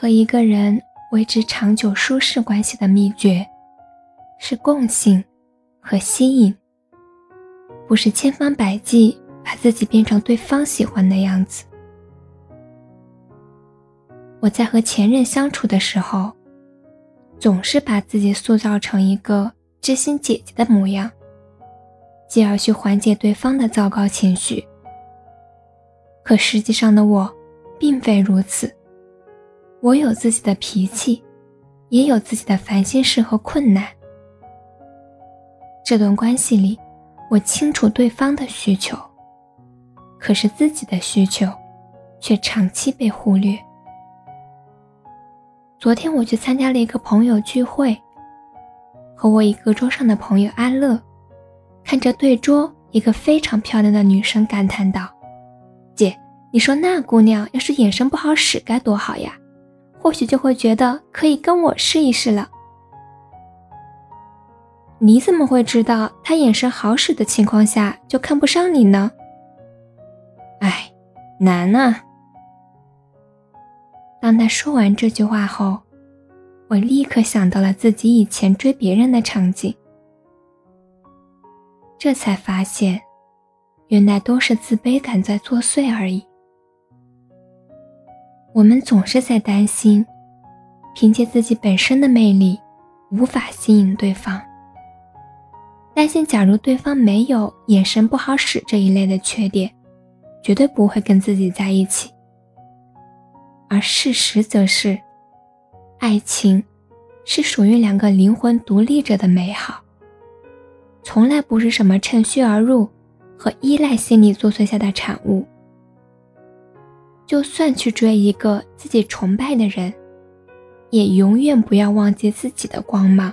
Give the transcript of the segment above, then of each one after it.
和一个人维持长久舒适关系的秘诀，是共性和吸引，不是千方百计把自己变成对方喜欢的样子。我在和前任相处的时候，总是把自己塑造成一个知心姐姐的模样，继而去缓解对方的糟糕情绪。可实际上的我，并非如此。我有自己的脾气，也有自己的烦心事和困难。这段关系里，我清楚对方的需求，可是自己的需求，却长期被忽略。昨天我去参加了一个朋友聚会，和我一个桌上的朋友安乐，看着对桌一个非常漂亮的女生，感叹道：“姐，你说那姑娘要是眼神不好使该多好呀，或许就会觉得可以跟我试一试了。”你怎么会知道他眼神好使的情况下就看不上你呢？哎，难啊。当他说完这句话后，我立刻想到了自己以前追别人的场景，这才发现，原来都是自卑感在作祟而已。我们总是在担心，凭借自己本身的魅力无法吸引对方，担心假如对方没有眼神不好使这一类的缺点，绝对不会跟自己在一起。而事实则是，爱情是属于两个灵魂独立者的美好，从来不是什么趁虚而入和依赖心理作祟下的产物。就算去追一个自己崇拜的人，也永远不要忘记自己的光芒，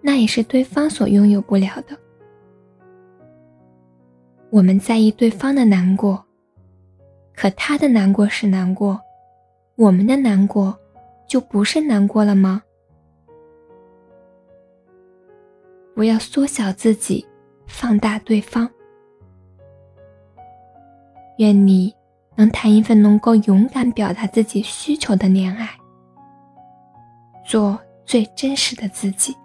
那也是对方所拥有不了的。我们在意对方的难过。可他的难过是难过，我们的难过就不是难过了吗？不要缩小自己，放大对方。愿你能谈一份能够勇敢表达自己需求的恋爱，做最真实的自己。